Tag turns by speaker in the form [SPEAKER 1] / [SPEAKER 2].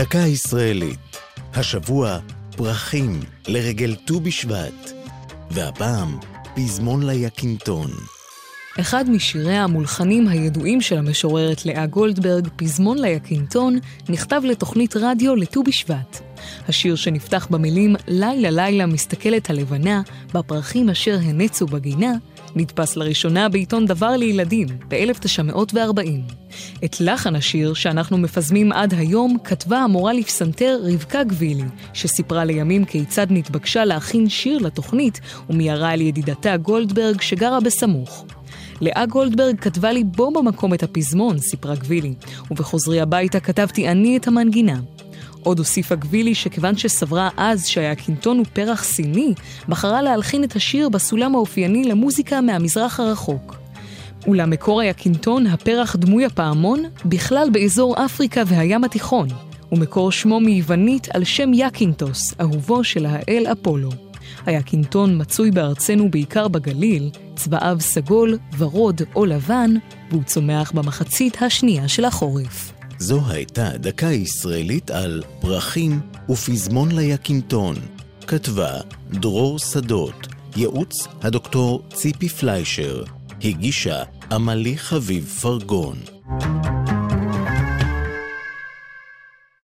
[SPEAKER 1] דקה ישראלית. השבוע, פרחים לרגל ט"ו בשבט. והפעם, פזמון ליקינטון.
[SPEAKER 2] אחד משירי המולחנים הידועים של המשוררת לאה גולדברג, פזמון ליקינטון, נכתב לתוכנית רדיו לט"ו בשבט. השיר שנפתח במילים "לילה לילה מסתכלת הלבנה, בפרחים אשר הנצו בגינה", נדפס לראשונה בעיתון דבר לילדים ב-1940. את לחן השיר, שאנחנו מפזמים עד היום, כתבה המורה לפסנתר רבקה גבילי, שסיפרה לימים כיצד נתבקשה להכין שיר לתוכנית, ומיירה על ידידתה גולדברג שגרה בסמוך. לאה גולדברג כתבה לי בו במקום את הפזמון, סיפרה גבילי, ובחוזרי הביתה כתבתי אני את המנגינה. עוד הוסיפה גבילי שכיוון שסברה אז שהקינטון הוא פרח סיני, בחרה להלחין את השיר בסולם האופייני למוזיקה מהמזרח הרחוק. אולם מקור היקינטון, הפרח דמוי הפעמון, בכלל באזור אפריקה והים התיכון, ומקור שמו מיוונית על שם יקינטוס, אהובו של האל אפולו. היקינטון מצוי בארצנו בעיקר בגליל, צבעיו סגול, ורוד או לבן, והוא צומח במחצית השנייה של החורף.
[SPEAKER 1] זו הייתה דקה ישראלית על פרחים ופזמון ליקינטון. כתבה דרור שדות, ייעוץ הדוקטור ציפי פליישר, הגישה עמלי חביב פרגון.